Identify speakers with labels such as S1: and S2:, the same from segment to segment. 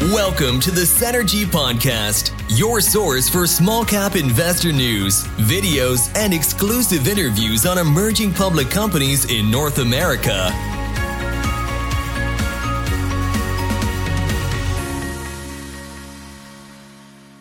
S1: Welcome to the Senergy Podcast, your source for small cap investor news, videos, and exclusive interviews on emerging public companies in North America.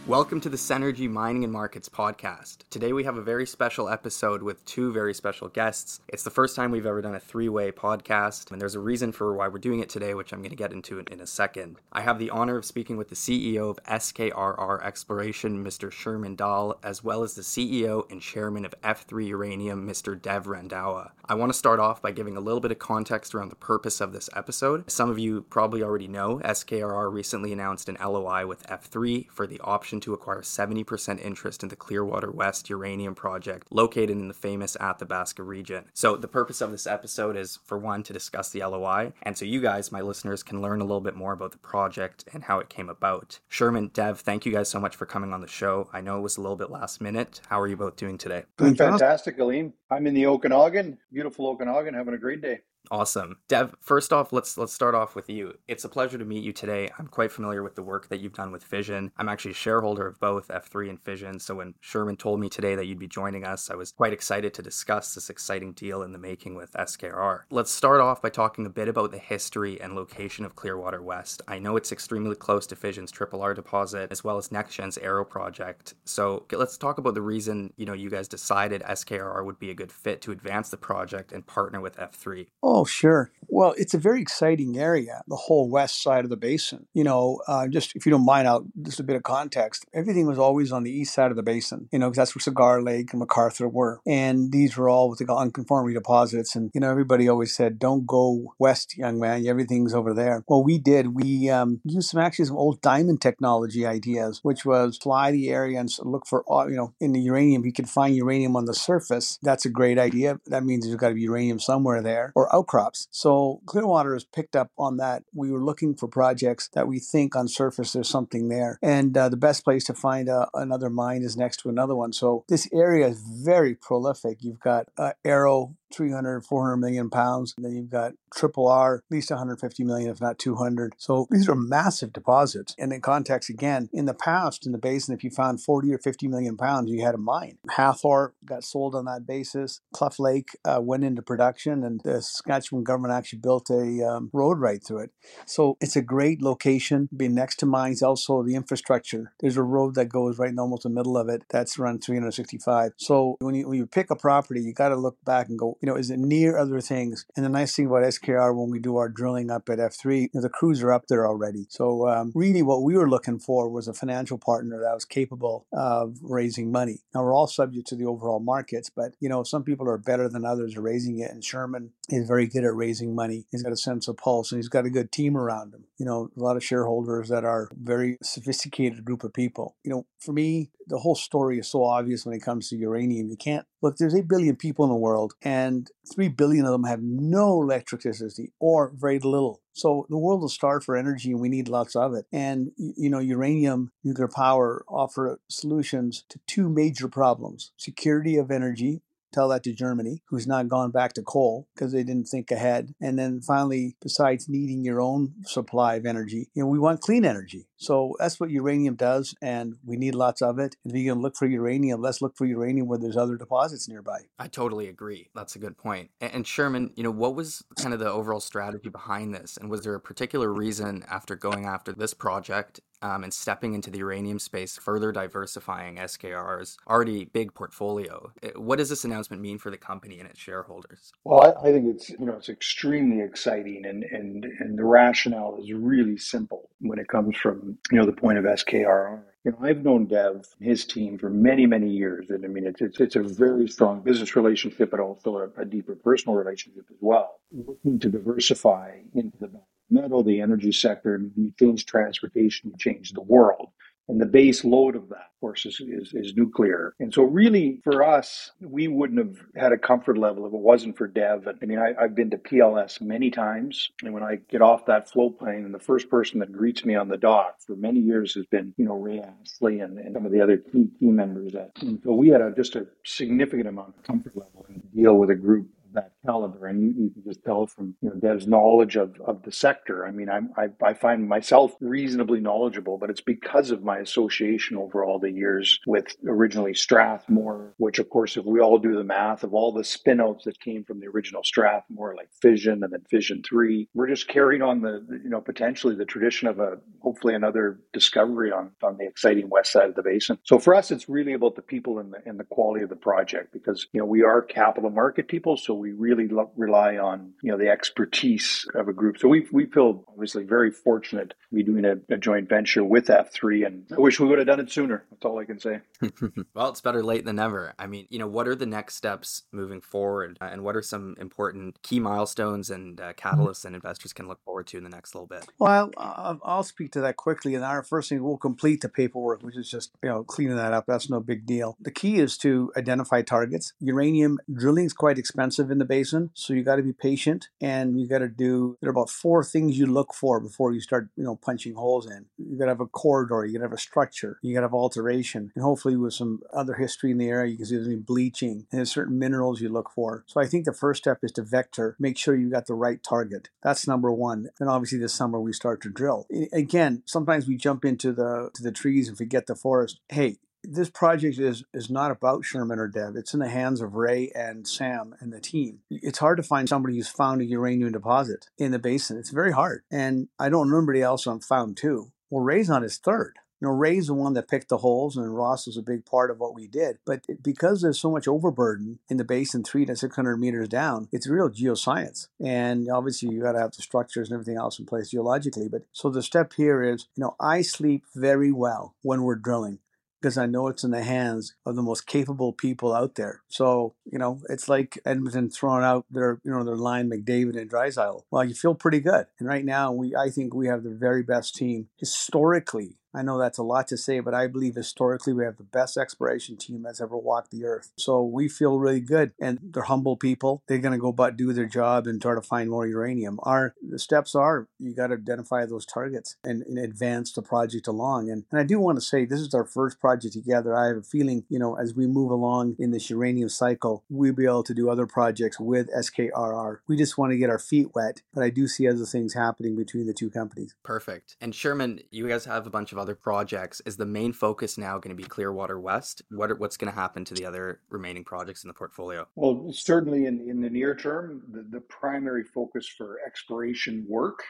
S2: Welcome to the Senergy Mining and Markets podcast. Today we have a very special episode with two very special guests. It's the first time we've ever done a three way podcast, and there's a reason for why we're doing it today, which I'm going to get into in a second. I have the honor of speaking with the CEO of SKRR Exploration, Mr. Sherman Dahl, as well as the CEO and chairman of F3 Uranium, Mr. Dev Randhawa. I want to start off by giving a little bit of context around the purpose of this episode. Some of you probably already know SKRR recently announced an LOI with F3 for the option to acquire 70% interest in the Clearwater West uranium project located in the famous Athabasca region. So, the purpose of this episode is for one, to discuss the LOI, and so you guys, my listeners, can learn a little bit more about the project and how it came about. Sherman, Dev, thank you guys so much for coming on the show. I know it was a little bit last minute. How are you both doing today?
S3: Doing fantastic, Aleem. I'm in the Okanagan, beautiful Okanagan, having a great day.
S2: Awesome. Dev, first off, let's let's start off with you. It's a pleasure to meet you today. I'm quite familiar with the work that you've done with Fission. I'm actually a shareholder of both F3 and Fission, so when Sherman told me today that you'd be joining us, I was quite excited to discuss this exciting deal in the making with SKR. Let's start off by talking a bit about the history and location of Clearwater West. I know it's extremely close to Fission's Triple R deposit as well as NextGen's Arrow project. So, let's talk about the reason, you know, you guys decided SKR would be a good fit to advance the project and partner with F3.
S4: Oh, sure. Well, it's a very exciting area, the whole west side of the basin. You know, uh, just if you don't mind, out just a bit of context. Everything was always on the east side of the basin. You know, because that's where Cigar Lake and McArthur were, and these were all what they call unconformity deposits. And you know, everybody always said, "Don't go west, young man. Everything's over there." Well, we did. We um, used some actually some old diamond technology ideas, which was fly the area and look for you know in the uranium. If You can find uranium on the surface. That's a great idea. That means there's got to be uranium somewhere there or outcrops. So Clearwater has picked up on that. We were looking for projects that we think on surface there's something there. And uh, the best place to find uh, another mine is next to another one. So this area is very prolific. You've got uh, Arrow 300, 400 million pounds. And then you've got triple R, at least 150 million, if not 200. So these are massive deposits. And in context, again, in the past, in the basin, if you found 40 or 50 million pounds, you had a mine. Hathor got sold on that basis. Cluff Lake uh, went into production, and the Saskatchewan government actually built a um, road right through it. So it's a great location, being next to mines. Also, the infrastructure. There's a road that goes right in almost the middle of it. That's around 365. So when you when you pick a property, you got to look back and go, you know, is it near other things? And the nice thing about SKR when we do our drilling up at F3, you know, the crews are up there already. So um, really what we were looking for was a financial partner that was capable of raising money. Now we're all subject to the overall markets, but you know, some people are better than others at raising it. And Sherman is very good at raising money. He's got a sense of pulse and he's got a good team around him. You know, a lot of shareholders that are very sophisticated group of people. You know, for me, the whole story is so obvious when it comes to uranium. You can't look, there's 8 billion people in the world, and 3 billion of them have no electricity or very little. So the world will starve for energy and we need lots of it. And, you know, uranium, nuclear power offer solutions to two major problems security of energy, Tell that to Germany, who's not gone back to coal because they didn't think ahead. And then finally, besides needing your own supply of energy, you know, we want clean energy. So that's what uranium does, and we need lots of it. If you can look for uranium, let's look for uranium where there's other deposits nearby.
S2: I totally agree. That's a good point. And Sherman, you know, what was kind of the overall strategy behind this? And was there a particular reason after going after this project um, and stepping into the uranium space, further diversifying SKR's already big portfolio. What does this announcement mean for the company and its shareholders?
S3: Well, I, I think it's you know it's extremely exciting, and and and the rationale is really simple when it comes from you know the point of SKR. You know, I've known Dev and his team for many, many years, and I mean, it's it's, it's a very strong business relationship, but also a, a deeper personal relationship as well. Looking to diversify into the metal, the energy sector, you change transportation, you change the world. And the base load of that, of course, is, is, is, nuclear. And so, really, for us, we wouldn't have had a comfort level if it wasn't for Dev. I mean, I, have been to PLS many times. And when I get off that float plane, and the first person that greets me on the dock for many years has been, you know, Ray Ashley and, and some of the other key team members. At, so, we had a, just a significant amount of comfort level and deal with a group that caliber. And you, you can just tell from you know, Dev's knowledge of, of the sector. I mean, I'm, I, I find myself reasonably knowledgeable, but it's because of my association over all the years with originally Strathmore, which, of course, if we all do the math of all the spinouts that came from the original Strathmore, like Fission and then Fission 3, we're just carrying on the, you know, potentially the tradition of a hopefully another discovery on, on the exciting west side of the basin. So for us, it's really about the people and the, and the quality of the project because, you know, we are capital market people, so we really lo- rely on, you know, the expertise of a group. So we, we feel obviously very fortunate to be doing a, a joint venture with F3 and I wish we would have done it sooner. That's all I can say.
S2: well, it's better late than never. I mean, you know, what are the next steps moving forward uh, and what are some important key milestones and uh, catalysts and investors can look forward to in the next little bit?
S4: Well, I'll, I'll speak to that quickly. And our first thing, we'll complete the paperwork, which is just, you know, cleaning that up. That's no big deal. The key is to identify targets. Uranium drilling is quite expensive in the basin, so you got to be patient and you got to do, there are about four things you look for before you start, you know, punching holes in. You got to have a corridor, you got to have a structure, you got to have alteration, and hopefully with some other history in the area, you can see there's any bleaching and there's certain minerals you look for. So I think the first step is to vector, make sure you got the right target. That's number one. And obviously this summer we start to drill. Again, sometimes we jump into the to the trees and forget the forest. Hey, this project is is not about Sherman or Dev. It's in the hands of Ray and Sam and the team. It's hard to find somebody who's found a uranium deposit in the basin. It's very hard. And I don't know anybody else on found two. Well, Ray's on his third. You know, Ray's the one that picked the holes, and Ross was a big part of what we did. But because there's so much overburden in the basin, three to 600 meters down, it's real geoscience. And obviously, you got to have the structures and everything else in place geologically. But so the step here is, you know, I sleep very well when we're drilling because I know it's in the hands of the most capable people out there. So, you know, it's like Edmonton throwing out their, you know, their line McDavid and Draisaitl. Well, you feel pretty good. And right now, we I think we have the very best team historically I know that's a lot to say, but I believe historically we have the best exploration team that's ever walked the earth. So we feel really good. And they're humble people. They're going to go but do their job and try to find more uranium. Our the steps are you got to identify those targets and, and advance the project along. And, and I do want to say this is our first project together. I have a feeling, you know, as we move along in this uranium cycle, we'll be able to do other projects with SKRR. We just want to get our feet wet, but I do see other things happening between the two companies.
S2: Perfect. And Sherman, you guys have a bunch of other other projects, is the main focus now going to be Clearwater West? What are, what's going to happen to the other remaining projects in the portfolio?
S3: Well, certainly in, in the near term, the, the primary focus for exploration work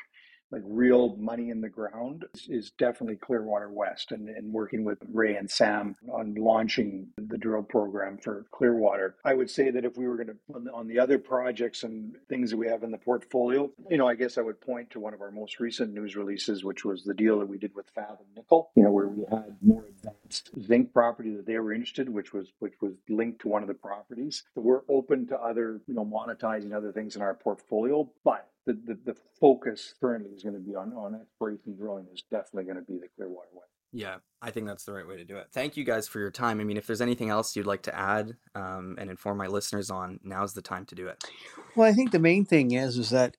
S3: like real money in the ground is, is definitely Clearwater West and, and working with Ray and Sam on launching the drill program for Clearwater. I would say that if we were going to, on the, on the other projects and things that we have in the portfolio, you know, I guess I would point to one of our most recent news releases, which was the deal that we did with Fathom Nickel, you know, where we had more advanced zinc property that they were interested, which was which was linked to one of the properties. So we're open to other, you know, monetizing other things in our portfolio, but the, the, the focus currently is going to be on, on exploration drilling is definitely going to be the Clearwater way.
S2: Yeah, I think that's the right way to do it. Thank you guys for your time. I mean, if there's anything else you'd like to add um, and inform my listeners on, now's the time to do it.
S4: Well, I think the main thing is is that,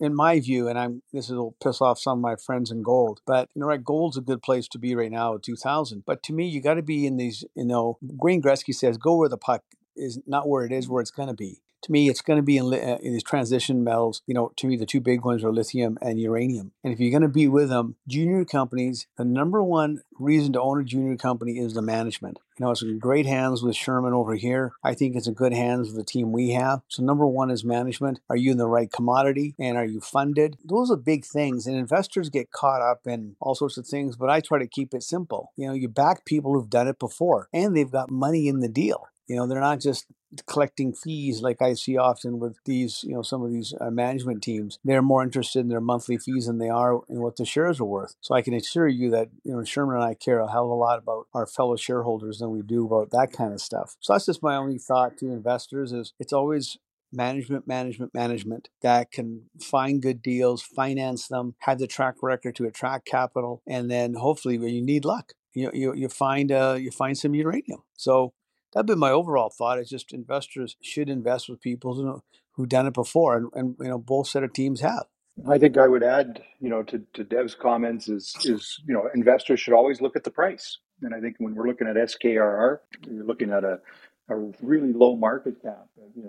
S4: in my view, and I'm this will piss off some of my friends in gold, but you know, right, gold's a good place to be right now at 2000. But to me, you got to be in these. You know, Wayne Gretzky says, "Go where the puck is, not where it is, where it's going to be." to me, it's going to be in, uh, in, these transition metals. You know, to me, the two big ones are lithium and uranium. And if you're going to be with them, junior companies, the number one reason to own a junior company is the management. You know, it's in great hands with Sherman over here. I think it's in good hands with the team we have. So, number one is management. Are you in the right commodity and are you funded? Those are big things. And investors get caught up in all sorts of things, but I try to keep it simple. You know, you back people who've done it before and they've got money in the deal. You know, they're not just collecting fees like I see often with these, you know, some of these uh, management teams. They're more interested in their monthly fees than they are in what the shares are worth. So I can assure you that, you know, Sherman and I care a hell of a lot about our fellow shareholders than we do about that kind of stuff. So that's just my only thought to investors is it's always management, management, management that can find good deals, finance them, have the track record to attract capital, and then hopefully when you need luck, you you, you find uh, you find some uranium. So that'd been my overall thought. Is just investors should invest with people who who've done it before, and, and you know both set of teams have.
S3: I think I would add, you know, to, to Dev's comments is is you know investors should always look at the price, and I think when we're looking at SKRR, you're looking at a a really low market cap.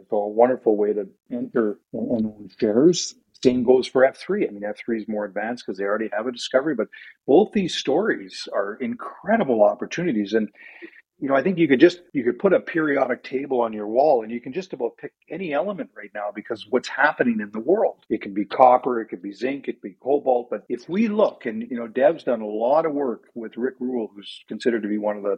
S3: So a wonderful way to enter and own shares. Same goes for F3. I mean, F3 is more advanced because they already have a discovery, but both these stories are incredible opportunities. And you know, I think you could just you could put a periodic table on your wall and you can just about pick any element right now because what's happening in the world. It can be copper, it could be zinc, it could be cobalt. But if we look, and you know, Dev's done a lot of work with Rick Rule, who's considered to be one of the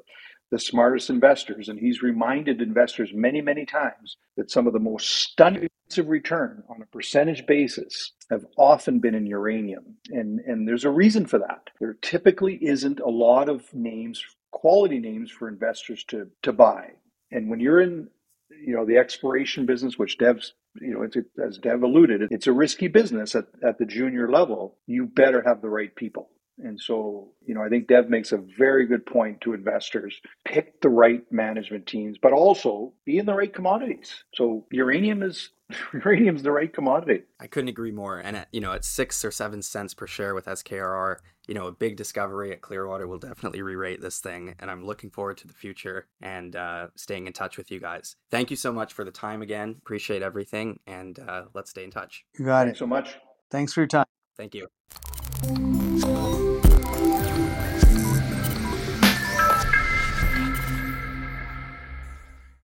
S3: the smartest investors, and he's reminded investors many, many times that some of the most stunning of return on a percentage basis have often been in uranium. And, and there's a reason for that. There typically isn't a lot of names quality names for investors to to buy. And when you're in, you know, the exploration business, which Dev's, you know, it's a, as Dev alluded, it's a risky business at, at the junior level. You better have the right people. And so, you know, I think Dev makes a very good point to investors. Pick the right management teams, but also be in the right commodities. So uranium is uranium's the right commodity.
S2: I couldn't agree more. And at, you know, at six or seven cents per share with SKRR, you know, a big discovery at Clearwater will definitely re-rate this thing. And I'm looking forward to the future and uh, staying in touch with you guys. Thank you so much for the time again. Appreciate everything. And uh, let's stay in touch.
S4: You got
S3: Thanks
S4: it.
S3: so much.
S4: Thanks for your time.
S2: Thank you.